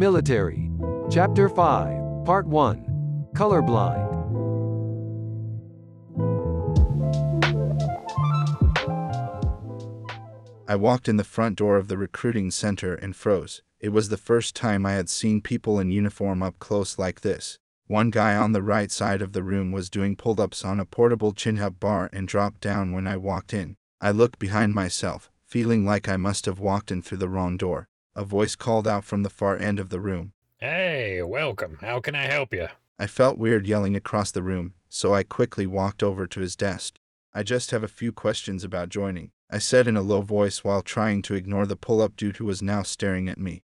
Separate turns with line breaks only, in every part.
Military. Chapter 5, Part 1 Colorblind.
I walked in the front door of the recruiting center and froze. It was the first time I had seen people in uniform up close like this. One guy on the right side of the room was doing pull ups on a portable chin up bar and dropped down when I walked in. I looked behind myself, feeling like I must have walked in through the wrong door. A voice called out from the far end of the room.
Hey, welcome. How can I help you?
I felt weird yelling across the room, so I quickly walked over to his desk. I just have a few questions about joining, I said in a low voice while trying to ignore the pull up dude who was now staring at me.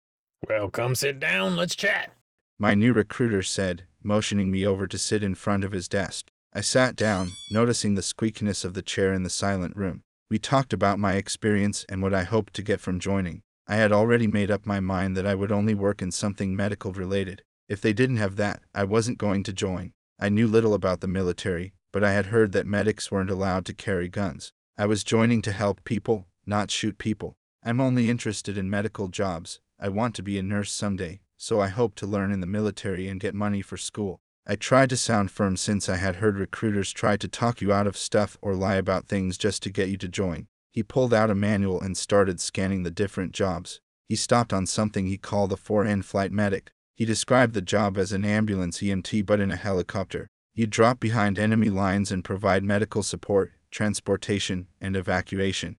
Well, come sit down. Let's chat.
My new recruiter said, motioning me over to sit in front of his desk. I sat down, noticing the squeakiness of the chair in the silent room. We talked about my experience and what I hoped to get from joining. I had already made up my mind that I would only work in something medical related. If they didn't have that, I wasn't going to join. I knew little about the military, but I had heard that medics weren't allowed to carry guns. I was joining to help people, not shoot people. I'm only interested in medical jobs. I want to be a nurse someday, so I hope to learn in the military and get money for school. I tried to sound firm since I had heard recruiters try to talk you out of stuff or lie about things just to get you to join. He pulled out a manual and started scanning the different jobs. He stopped on something he called a 4N flight medic. He described the job as an ambulance EMT but in a helicopter. You drop behind enemy lines and provide medical support, transportation, and evacuation.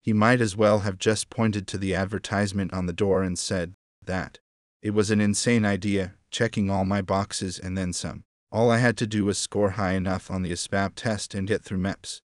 He might as well have just pointed to the advertisement on the door and said, that. It was an insane idea, checking all my boxes and then some. All I had to do was score high enough on the ASVAB test and get through MEPS.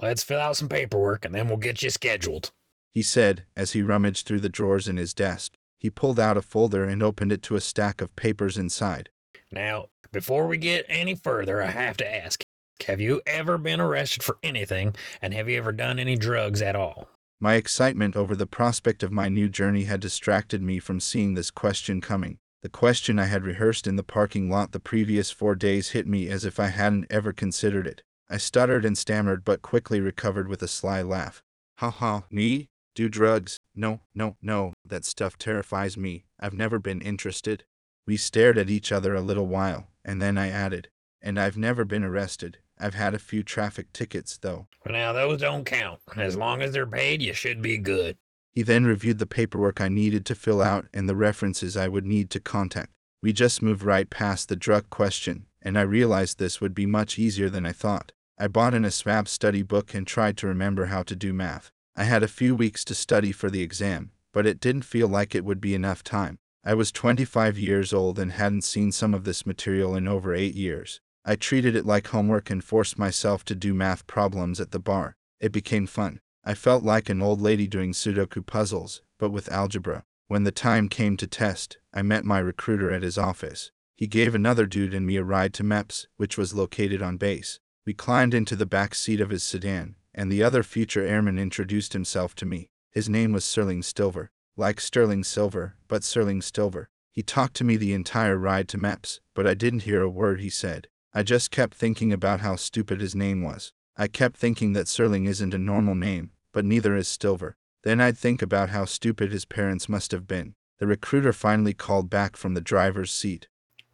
Let's fill out some paperwork and then we'll get you scheduled.
He said, as he rummaged through the drawers in his desk. He pulled out a folder and opened it to a stack of papers inside.
Now, before we get any further, I have to ask Have you ever been arrested for anything, and have you ever done any drugs at all?
My excitement over the prospect of my new journey had distracted me from seeing this question coming. The question I had rehearsed in the parking lot the previous four days hit me as if I hadn't ever considered it. I stuttered and stammered but quickly recovered with a sly laugh. Ha ha, me? Do drugs? No, no, no, that stuff terrifies me. I've never been interested. We stared at each other a little while, and then I added, And I've never been arrested. I've had a few traffic tickets, though.
Now, those don't count. As long as they're paid, you should be good.
He then reviewed the paperwork I needed to fill out and the references I would need to contact. We just moved right past the drug question, and I realized this would be much easier than I thought. I bought an ASVAB study book and tried to remember how to do math. I had a few weeks to study for the exam, but it didn't feel like it would be enough time. I was 25 years old and hadn't seen some of this material in over eight years. I treated it like homework and forced myself to do math problems at the bar. It became fun. I felt like an old lady doing Sudoku puzzles, but with algebra. When the time came to test, I met my recruiter at his office. He gave another dude and me a ride to MEPS, which was located on base. We climbed into the back seat of his sedan, and the other future airman introduced himself to me. His name was Sterling Stilver, like Sterling Silver, but Sterling Stilver. He talked to me the entire ride to MEPS, but I didn't hear a word he said. I just kept thinking about how stupid his name was. I kept thinking that Sterling isn't a normal name, but neither is Stilver. Then I'd think about how stupid his parents must have been. The recruiter finally called back from the driver's seat.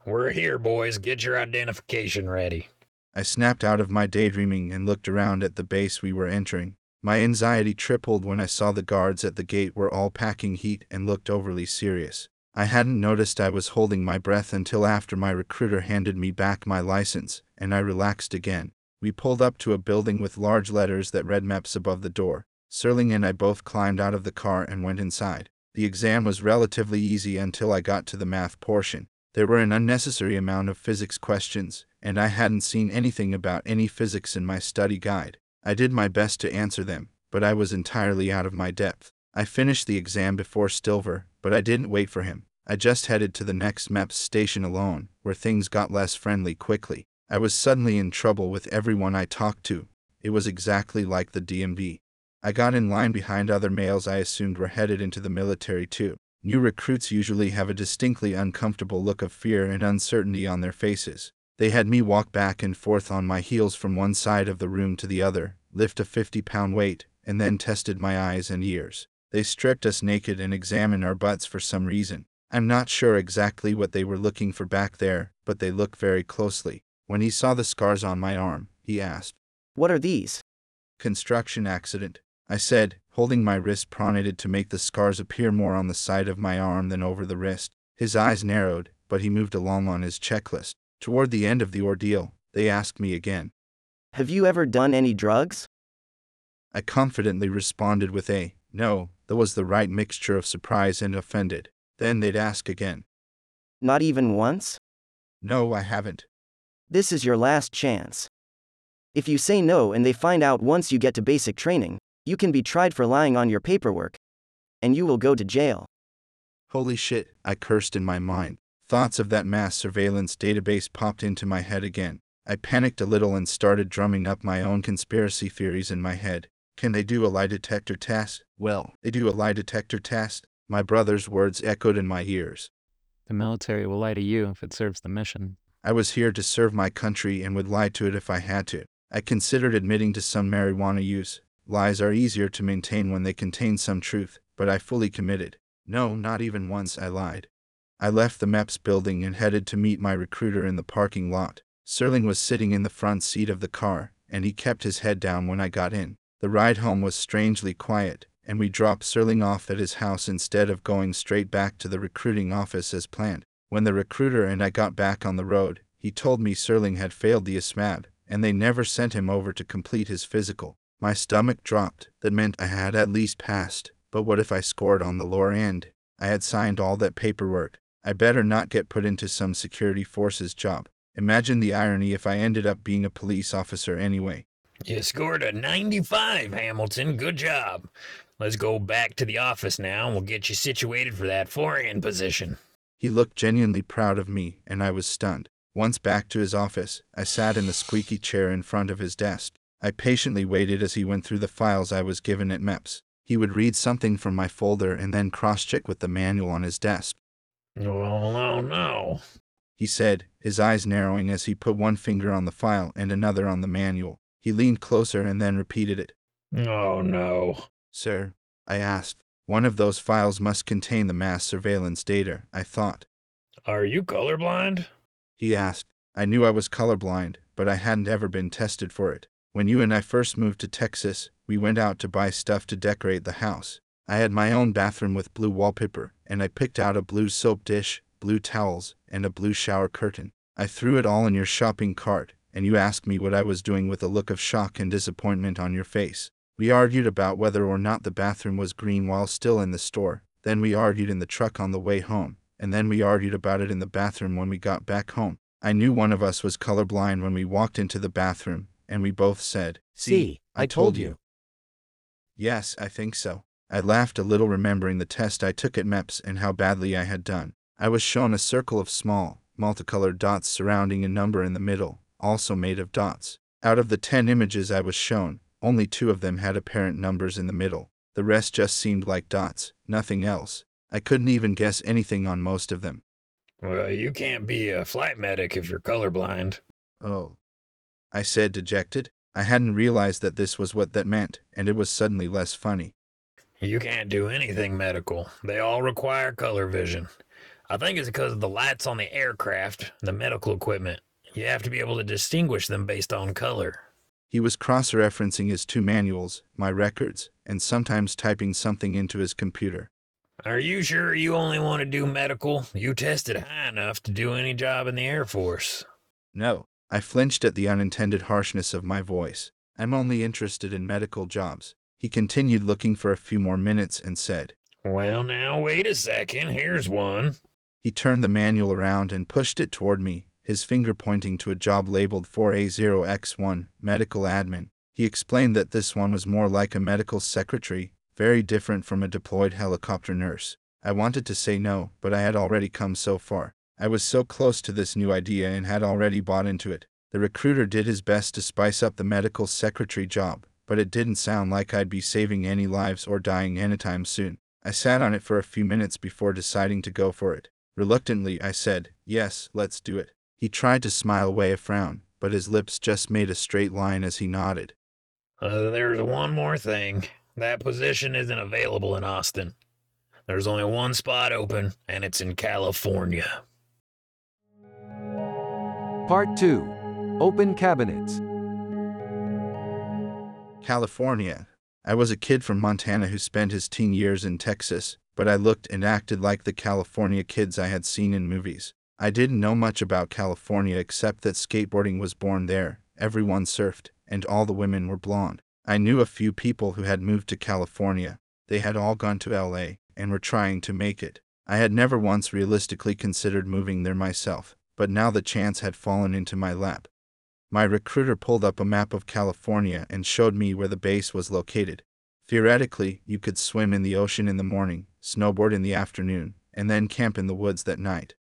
We're here, boys. Get your identification ready.
I snapped out of my daydreaming and looked around at the base we were entering. My anxiety tripled when I saw the guards at the gate were all packing heat and looked overly serious. I hadn't noticed I was holding my breath until after my recruiter handed me back my license, and I relaxed again. We pulled up to a building with large letters that read MEPS above the door. Sterling and I both climbed out of the car and went inside. The exam was relatively easy until I got to the math portion. There were an unnecessary amount of physics questions, and I hadn't seen anything about any physics in my study guide. I did my best to answer them, but I was entirely out of my depth. I finished the exam before Stilver, but I didn't wait for him. I just headed to the next MEPS station alone, where things got less friendly quickly. I was suddenly in trouble with everyone I talked to. It was exactly like the DMV. I got in line behind other males I assumed were headed into the military too. New recruits usually have a distinctly uncomfortable look of fear and uncertainty on their faces. They had me walk back and forth on my heels from one side of the room to the other, lift a 50 pound weight, and then tested my eyes and ears. They stripped us naked and examined our butts for some reason. I'm not sure exactly what they were looking for back there, but they looked very closely. When he saw the scars on my arm, he asked,
What are these?
Construction accident. I said, holding my wrist pronated to make the scars appear more on the side of my arm than over the wrist. His eyes narrowed, but he moved along on his checklist. Toward the end of the ordeal, they asked me again.
Have you ever done any drugs?
I confidently responded with a no, that was the right mixture of surprise and offended. Then they'd ask again.
Not even once?
No, I haven't.
This is your last chance. If you say no and they find out once you get to basic training, you can be tried for lying on your paperwork. And you will go to jail.
Holy shit, I cursed in my mind. Thoughts of that mass surveillance database popped into my head again. I panicked a little and started drumming up my own conspiracy theories in my head. Can they do a lie detector test? Well, they do a lie detector test. My brother's words echoed in my ears.
The military will lie to you if it serves the mission.
I was here to serve my country and would lie to it if I had to. I considered admitting to some marijuana use. Lies are easier to maintain when they contain some truth, but I fully committed. No, not even once I lied. I left the MEPS building and headed to meet my recruiter in the parking lot. Sterling was sitting in the front seat of the car, and he kept his head down when I got in. The ride home was strangely quiet, and we dropped Sterling off at his house instead of going straight back to the recruiting office as planned. When the recruiter and I got back on the road, he told me Sterling had failed the ASVAB, and they never sent him over to complete his physical. My stomach dropped. That meant I had at least passed. But what if I scored on the lower end? I had signed all that paperwork. I better not get put into some security forces job. Imagine the irony if I ended up being a police officer anyway.
You scored a 95, Hamilton. Good job. Let's go back to the office now and we'll get you situated for that 4N position.
He looked genuinely proud of me, and I was stunned. Once back to his office, I sat in the squeaky chair in front of his desk. I patiently waited as he went through the files I was given at MEPS. He would read something from my folder and then cross check with the manual on his desk.
Oh, no, no.
He said, his eyes narrowing as he put one finger on the file and another on the manual. He leaned closer and then repeated it.
Oh, no.
Sir, I asked. One of those files must contain the mass surveillance data, I thought.
Are you colorblind?
He asked. I knew I was colorblind, but I hadn't ever been tested for it. When you and I first moved to Texas, we went out to buy stuff to decorate the house. I had my own bathroom with blue wallpaper, and I picked out a blue soap dish, blue towels, and a blue shower curtain. I threw it all in your shopping cart, and you asked me what I was doing with a look of shock and disappointment on your face. We argued about whether or not the bathroom was green while still in the store. Then we argued in the truck on the way home, and then we argued about it in the bathroom when we got back home. I knew one of us was colorblind when we walked into the bathroom, and we both said,
See, I told you.
Yes, I think so. I laughed a little remembering the test I took at MEPS and how badly I had done. I was shown a circle of small, multicolored dots surrounding a number in the middle, also made of dots. Out of the ten images I was shown, only two of them had apparent numbers in the middle. The rest just seemed like dots, nothing else. I couldn't even guess anything on most of them.
Well, you can't be a flight medic if you're colorblind.
Oh. I said, dejected. I hadn't realized that this was what that meant, and it was suddenly less funny.
You can't do anything medical. They all require color vision. I think it's because of the lights on the aircraft, the medical equipment. You have to be able to distinguish them based on color.
He was cross referencing his two manuals, my records, and sometimes typing something into his computer.
Are you sure you only want to do medical? You tested high enough to do any job in the Air Force.
No. I flinched at the unintended harshness of my voice. I'm only interested in medical jobs. He continued looking for a few more minutes and said,
Well, now, wait a second. Here's one.
He turned the manual around and pushed it toward me, his finger pointing to a job labeled 4A0X1, Medical Admin. He explained that this one was more like a medical secretary, very different from a deployed helicopter nurse. I wanted to say no, but I had already come so far. I was so close to this new idea and had already bought into it. The recruiter did his best to spice up the medical secretary job, but it didn't sound like I'd be saving any lives or dying anytime soon. I sat on it for a few minutes before deciding to go for it. Reluctantly, I said, Yes, let's do it. He tried to smile away a frown, but his lips just made a straight line as he nodded.
Uh, there's one more thing. That position isn't available in Austin. There's only one spot open, and it's in California.
Part 2 Open Cabinets.
California. I was a kid from Montana who spent his teen years in Texas, but I looked and acted like the California kids I had seen in movies. I didn't know much about California except that skateboarding was born there, everyone surfed, and all the women were blonde. I knew a few people who had moved to California. They had all gone to LA and were trying to make it. I had never once realistically considered moving there myself, but now the chance had fallen into my lap. My recruiter pulled up a map of California and showed me where the base was located. Theoretically, you could swim in the ocean in the morning, snowboard in the afternoon, and then camp in the woods that night.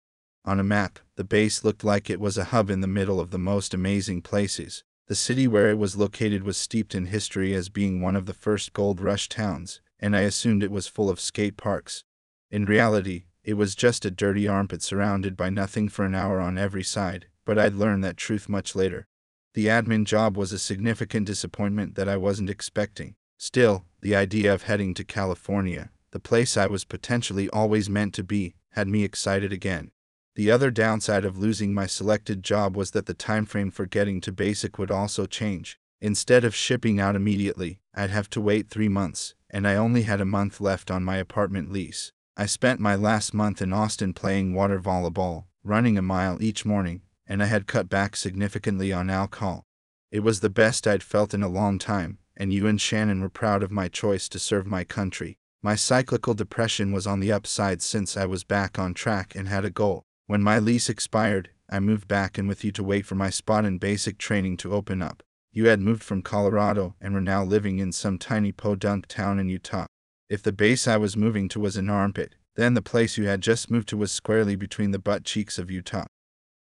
On a map, the base looked like it was a hub in the middle of the most amazing places. The city where it was located was steeped in history as being one of the first gold rush towns, and I assumed it was full of skate parks. In reality, it was just a dirty armpit surrounded by nothing for an hour on every side, but I'd learn that truth much later. The admin job was a significant disappointment that I wasn't expecting. Still, the idea of heading to California, the place I was potentially always meant to be, had me excited again. The other downside of losing my selected job was that the time frame for getting to basic would also change. Instead of shipping out immediately, I'd have to wait three months, and I only had a month left on my apartment lease. I spent my last month in Austin playing water volleyball, running a mile each morning, and I had cut back significantly on alcohol. It was the best I'd felt in a long time, and you and Shannon were proud of my choice to serve my country. My cyclical depression was on the upside since I was back on track and had a goal. When my lease expired, I moved back in with you to wait for my spot in basic training to open up. You had moved from Colorado and were now living in some tiny podunk town in Utah. If the base I was moving to was an armpit, then the place you had just moved to was squarely between the butt cheeks of Utah.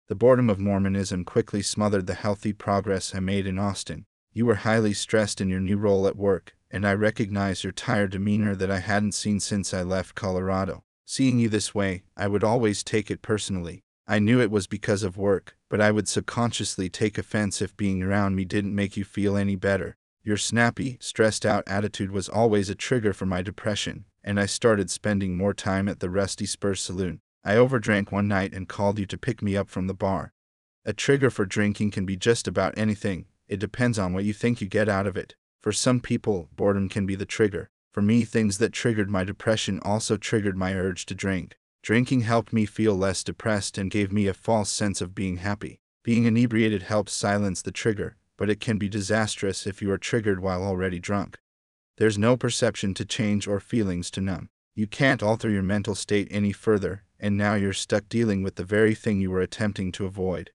The boredom of Mormonism quickly smothered the healthy progress I made in Austin. You were highly stressed in your new role at work, and I recognized your tired demeanor that I hadn't seen since I left Colorado. Seeing you this way, I would always take it personally. I knew it was because of work, but I would subconsciously take offense if being around me didn't make you feel any better. Your snappy, stressed out attitude was always a trigger for my depression, and I started spending more time at the Rusty Spur Saloon. I overdrank one night and called you to pick me up from the bar. A trigger for drinking can be just about anything, it depends on what you think you get out of it. For some people, boredom can be the trigger. For me, things that triggered my depression also triggered my urge to drink. Drinking helped me feel less depressed and gave me a false sense of being happy. Being inebriated helps silence the trigger, but it can be disastrous if you are triggered while already drunk. There's no perception to change or feelings to numb. You can't alter your mental state any further, and now you're stuck dealing with the very thing you were attempting to avoid.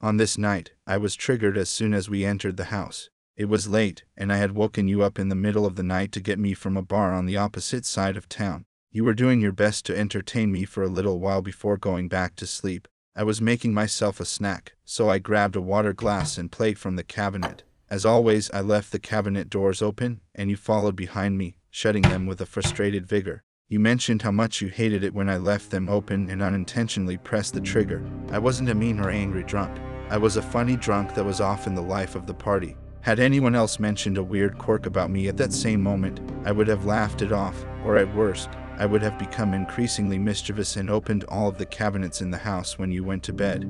On this night, I was triggered as soon as we entered the house. It was late, and I had woken you up in the middle of the night to get me from a bar on the opposite side of town. You were doing your best to entertain me for a little while before going back to sleep. I was making myself a snack, so I grabbed a water glass and plate from the cabinet. As always, I left the cabinet doors open, and you followed behind me, shutting them with a frustrated vigor. You mentioned how much you hated it when I left them open and unintentionally pressed the trigger. I wasn't a mean or angry drunk. I was a funny drunk that was often the life of the party. Had anyone else mentioned a weird quirk about me at that same moment, I would have laughed it off, or at worst, I would have become increasingly mischievous and opened all of the cabinets in the house when you went to bed.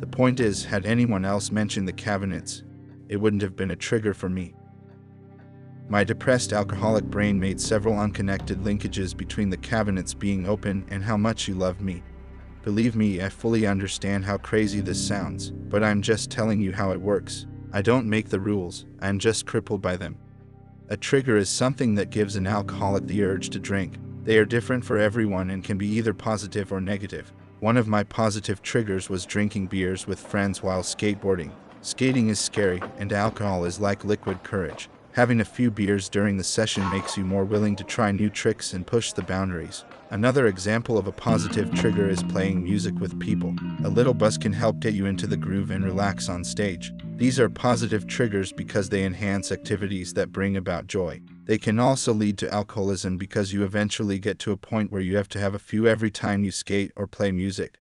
The point is, had anyone else mentioned the cabinets, it wouldn't have been a trigger for me. My depressed alcoholic brain made several unconnected linkages between the cabinets being open and how much you love me. Believe me, I fully understand how crazy this sounds, but I'm just telling you how it works. I don't make the rules, I'm just crippled by them. A trigger is something that gives an alcoholic the urge to drink. They are different for everyone and can be either positive or negative. One of my positive triggers was drinking beers with friends while skateboarding. Skating is scary, and alcohol is like liquid courage. Having a few beers during the session makes you more willing to try new tricks and push the boundaries. Another example of a positive trigger is playing music with people. A little buzz can help get you into the groove and relax on stage. These are positive triggers because they enhance activities that bring about joy. They can also lead to alcoholism because you eventually get to a point where you have to have a few every time you skate or play music.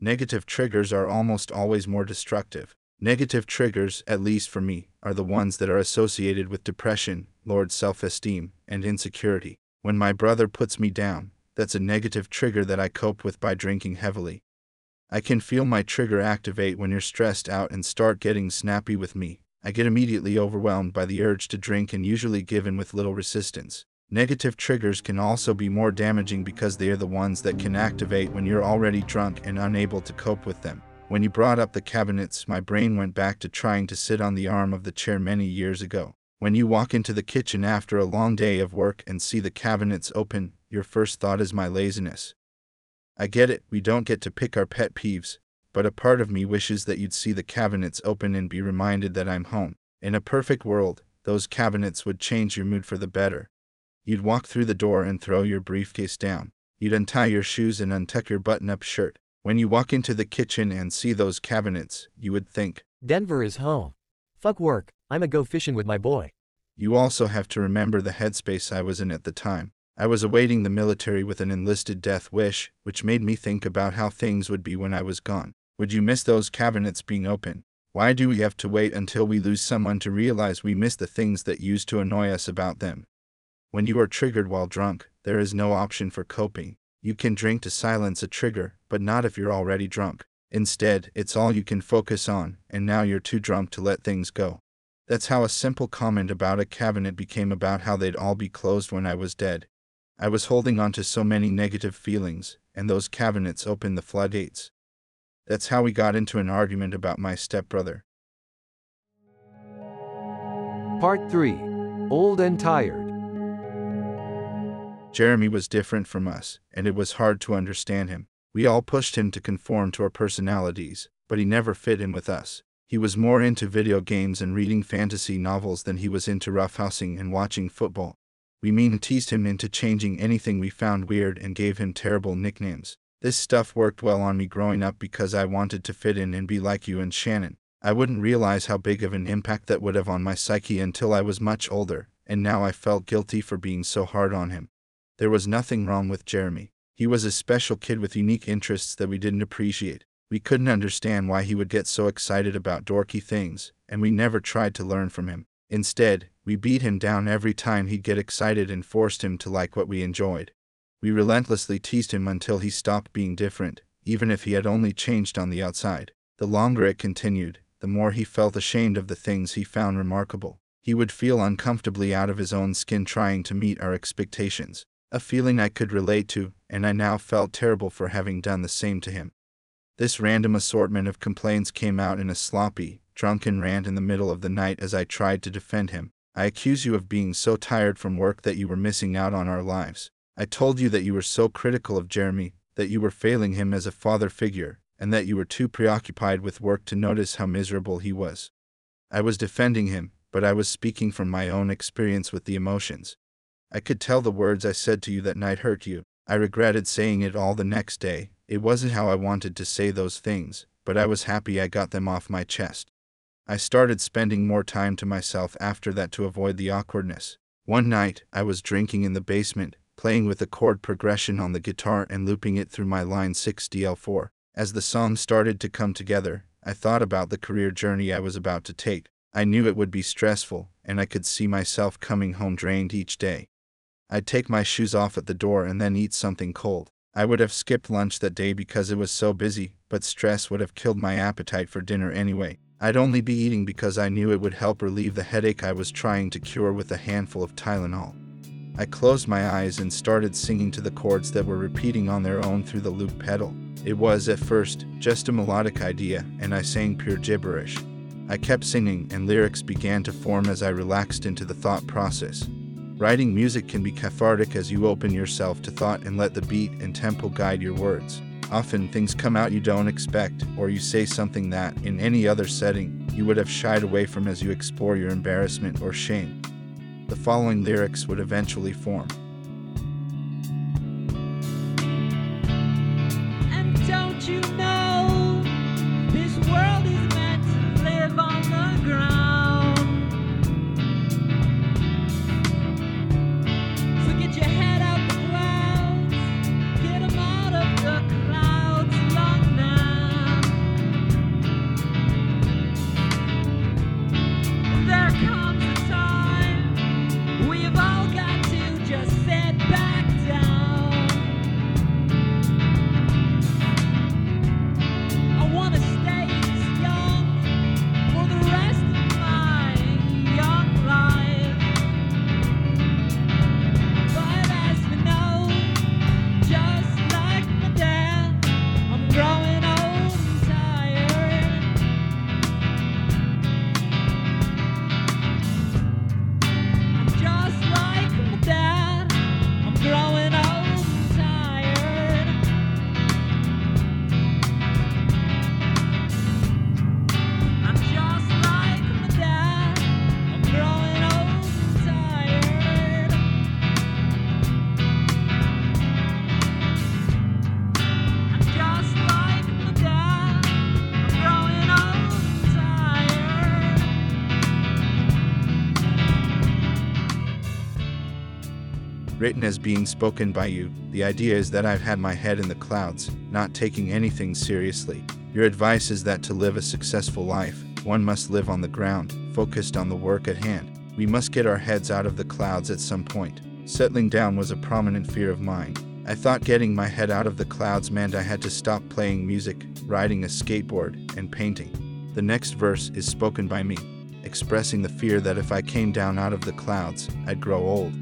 Negative triggers are almost always more destructive. Negative triggers, at least for me, are the ones that are associated with depression, lowered self esteem, and insecurity. When my brother puts me down, that's a negative trigger that I cope with by drinking heavily. I can feel my trigger activate when you're stressed out and start getting snappy with me. I get immediately overwhelmed by the urge to drink and usually give in with little resistance. Negative triggers can also be more damaging because they are the ones that can activate when you're already drunk and unable to cope with them. When you brought up the cabinets, my brain went back to trying to sit on the arm of the chair many years ago. When you walk into the kitchen after a long day of work and see the cabinets open, your first thought is my laziness. I get it, we don't get to pick our pet peeves, but a part of me wishes that you'd see the cabinets open and be reminded that I'm home. In a perfect world, those cabinets would change your mood for the better. You'd walk through the door and throw your briefcase down. You'd untie your shoes and untuck your button up shirt. When you walk into the kitchen and see those cabinets, you would think,
Denver is home. Fuck work, I'ma go fishing with my boy.
You also have to remember the headspace I was in at the time. I was awaiting the military with an enlisted death wish, which made me think about how things would be when I was gone. Would you miss those cabinets being open? Why do we have to wait until we lose someone to realize we miss the things that used to annoy us about them? When you are triggered while drunk, there is no option for coping. You can drink to silence a trigger, but not if you're already drunk. Instead, it's all you can focus on, and now you're too drunk to let things go. That's how a simple comment about a cabinet became about how they'd all be closed when I was dead. I was holding on to so many negative feelings, and those cabinets opened the floodgates. That's how we got into an argument about my stepbrother.
Part 3 Old and Tired.
Jeremy was different from us, and it was hard to understand him. We all pushed him to conform to our personalities, but he never fit in with us. He was more into video games and reading fantasy novels than he was into roughhousing and watching football. We mean teased him into changing anything we found weird and gave him terrible nicknames. This stuff worked well on me growing up because I wanted to fit in and be like you and Shannon. I wouldn't realize how big of an impact that would have on my psyche until I was much older, and now I felt guilty for being so hard on him. There was nothing wrong with Jeremy. He was a special kid with unique interests that we didn't appreciate. We couldn't understand why he would get so excited about dorky things, and we never tried to learn from him. Instead, we beat him down every time he'd get excited and forced him to like what we enjoyed. We relentlessly teased him until he stopped being different, even if he had only changed on the outside. The longer it continued, the more he felt ashamed of the things he found remarkable. He would feel uncomfortably out of his own skin trying to meet our expectations, a feeling I could relate to, and I now felt terrible for having done the same to him. This random assortment of complaints came out in a sloppy, drunken rant in the middle of the night as I tried to defend him. I accuse you of being so tired from work that you were missing out on our lives. I told you that you were so critical of Jeremy, that you were failing him as a father figure, and that you were too preoccupied with work to notice how miserable he was. I was defending him, but I was speaking from my own experience with the emotions. I could tell the words I said to you that night hurt you. I regretted saying it all the next day. It wasn't how I wanted to say those things, but I was happy I got them off my chest. I started spending more time to myself after that to avoid the awkwardness. One night, I was drinking in the basement, playing with a chord progression on the guitar and looping it through my Line 6 DL4. As the song started to come together, I thought about the career journey I was about to take. I knew it would be stressful, and I could see myself coming home drained each day. I'd take my shoes off at the door and then eat something cold. I would have skipped lunch that day because it was so busy, but stress would have killed my appetite for dinner anyway. I'd only be eating because I knew it would help relieve the headache I was trying to cure with a handful of Tylenol. I closed my eyes and started singing to the chords that were repeating on their own through the loop pedal. It was, at first, just a melodic idea, and I sang pure gibberish. I kept singing, and lyrics began to form as I relaxed into the thought process. Writing music can be cathartic as you open yourself to thought and let the beat and tempo guide your words. Often things come out you don't expect, or you say something that, in any other setting, you would have shied away from as you explore your embarrassment or shame the following lyrics would eventually form. Being spoken by you. The idea is that I've had my head in the clouds, not taking anything seriously. Your advice is that to live a successful life, one must live on the ground, focused on the work at hand. We must get our heads out of the clouds at some point. Settling down was a prominent fear of mine. I thought getting my head out of the clouds meant I had to stop playing music, riding a skateboard, and painting. The next verse is spoken by me, expressing the fear that if I came down out of the clouds, I'd grow old.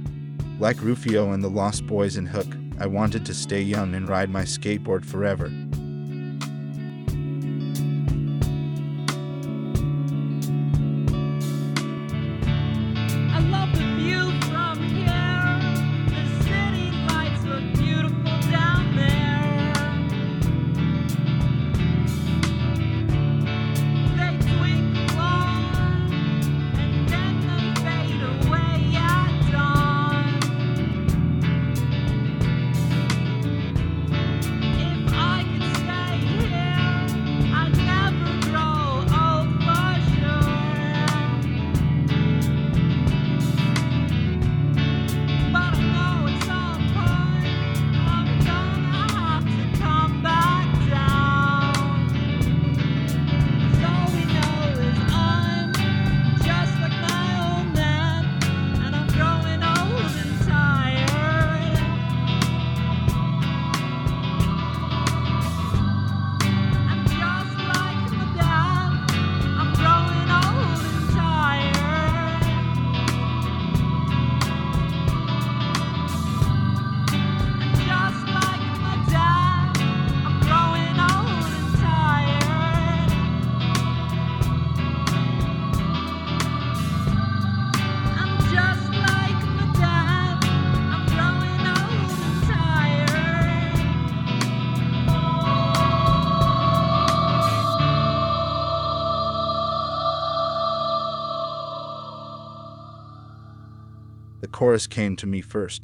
Like Rufio and the Lost Boys in Hook, I wanted to stay young and ride my skateboard forever. Chorus came to me first,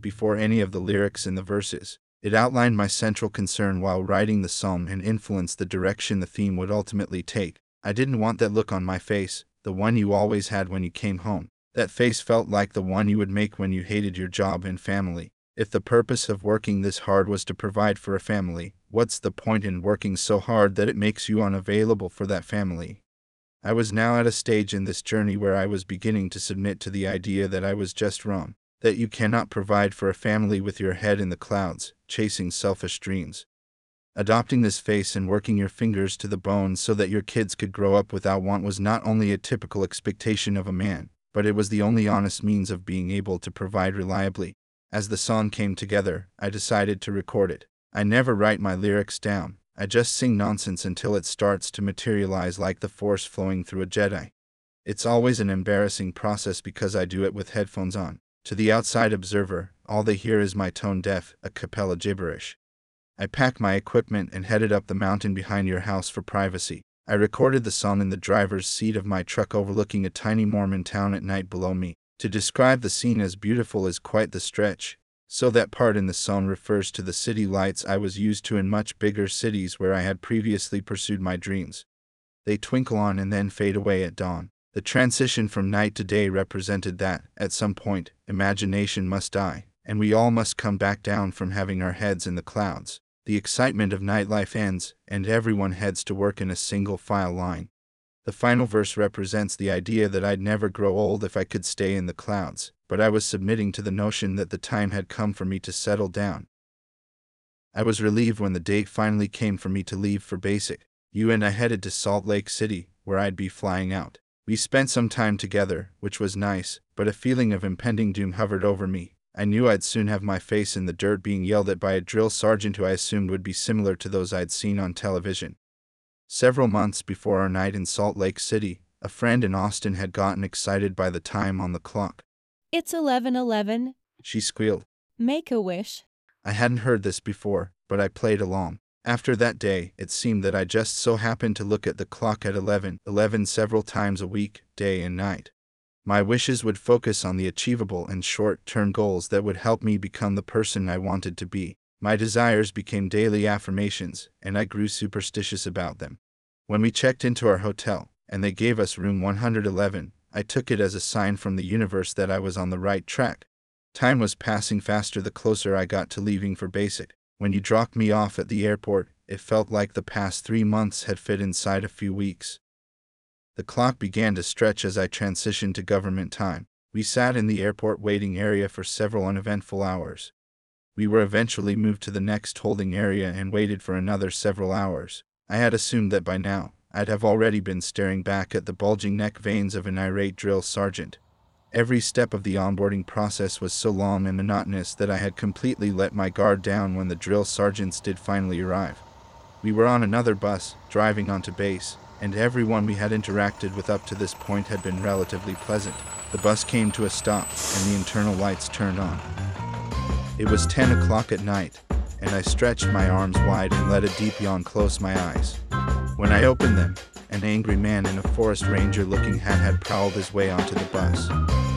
before any of the lyrics in the verses. It outlined my central concern while writing the psalm and influenced the direction the theme would ultimately take. I didn't want that look on my face, the one you always had when you came home. That face felt like the one you would make when you hated your job and family. If the purpose of working this hard was to provide for a family, what's the point in working so hard that it makes you unavailable for that family? I was now at a stage in this journey where I was beginning to submit to the idea that I was just wrong, that you cannot provide for a family with your head in the clouds, chasing selfish dreams. Adopting this face and working your fingers to the bone so that your kids could grow up without want was not only a typical expectation of a man, but it was the only honest means of being able to provide reliably. As the song came together, I decided to record it. I never write my lyrics down, I just sing nonsense until it starts to materialize like the force flowing through a Jedi. It's always an embarrassing process because I do it with headphones on. To the outside observer, all they hear is my tone deaf, a cappella gibberish. I packed my equipment and headed up the mountain behind your house for privacy. I recorded the song in the driver's seat of my truck overlooking a tiny Mormon town at night below me. To describe the scene as beautiful is quite the stretch, so that part in the song refers to the city lights I was used to in much bigger cities where I had previously pursued my dreams. They twinkle on and then fade away at dawn. The transition from night to day represented that, at some point, imagination must die, and we all must come back down from having our heads in the clouds. The excitement of nightlife ends, and everyone heads to work in a single file line. The final verse represents the idea that I'd never grow old if I could stay in the clouds, but I was submitting to the notion that the time had come for me to settle down. I was relieved when the date finally came for me to leave for basic. You and I headed to Salt Lake City, where I'd be flying out. We spent some time together, which was nice, but a feeling of impending doom hovered over me. I knew I'd soon have my face in the dirt being yelled at by a drill sergeant who I assumed would be similar to those I'd seen on television. Several months before our night in Salt Lake City, a friend in Austin had gotten excited by the time on the clock.
It's 1111.
She squealed.
Make a wish.
I hadn't heard this before, but I played along. After that day, it seemed that I just so happened to look at the clock at 11, 11 several times a week, day and night. My wishes would focus on the achievable and short term goals that would help me become the person I wanted to be. My desires became daily affirmations, and I grew superstitious about them. When we checked into our hotel, and they gave us room 111, I took it as a sign from the universe that I was on the right track. Time was passing faster the closer I got to leaving for basic. When you dropped me off at the airport, it felt like the past three months had fit inside a few weeks. The clock began to stretch as I transitioned to government time. We sat in the airport waiting area for several uneventful hours. We were eventually moved to the next holding area and waited for another several hours. I had assumed that by now, I'd have already been staring back at the bulging neck veins of an irate drill sergeant. Every step of the onboarding process was so long and monotonous that I had completely let my guard down when the drill sergeants did finally arrive. We were on another bus, driving onto base, and everyone we had interacted with up to this point had been relatively pleasant. The bus came to a stop, and the internal lights turned on. It was 10 o'clock at night, and I stretched my arms wide and let a deep yawn close my eyes. When I opened them, an angry man in a forest ranger looking hat had prowled his way onto the bus.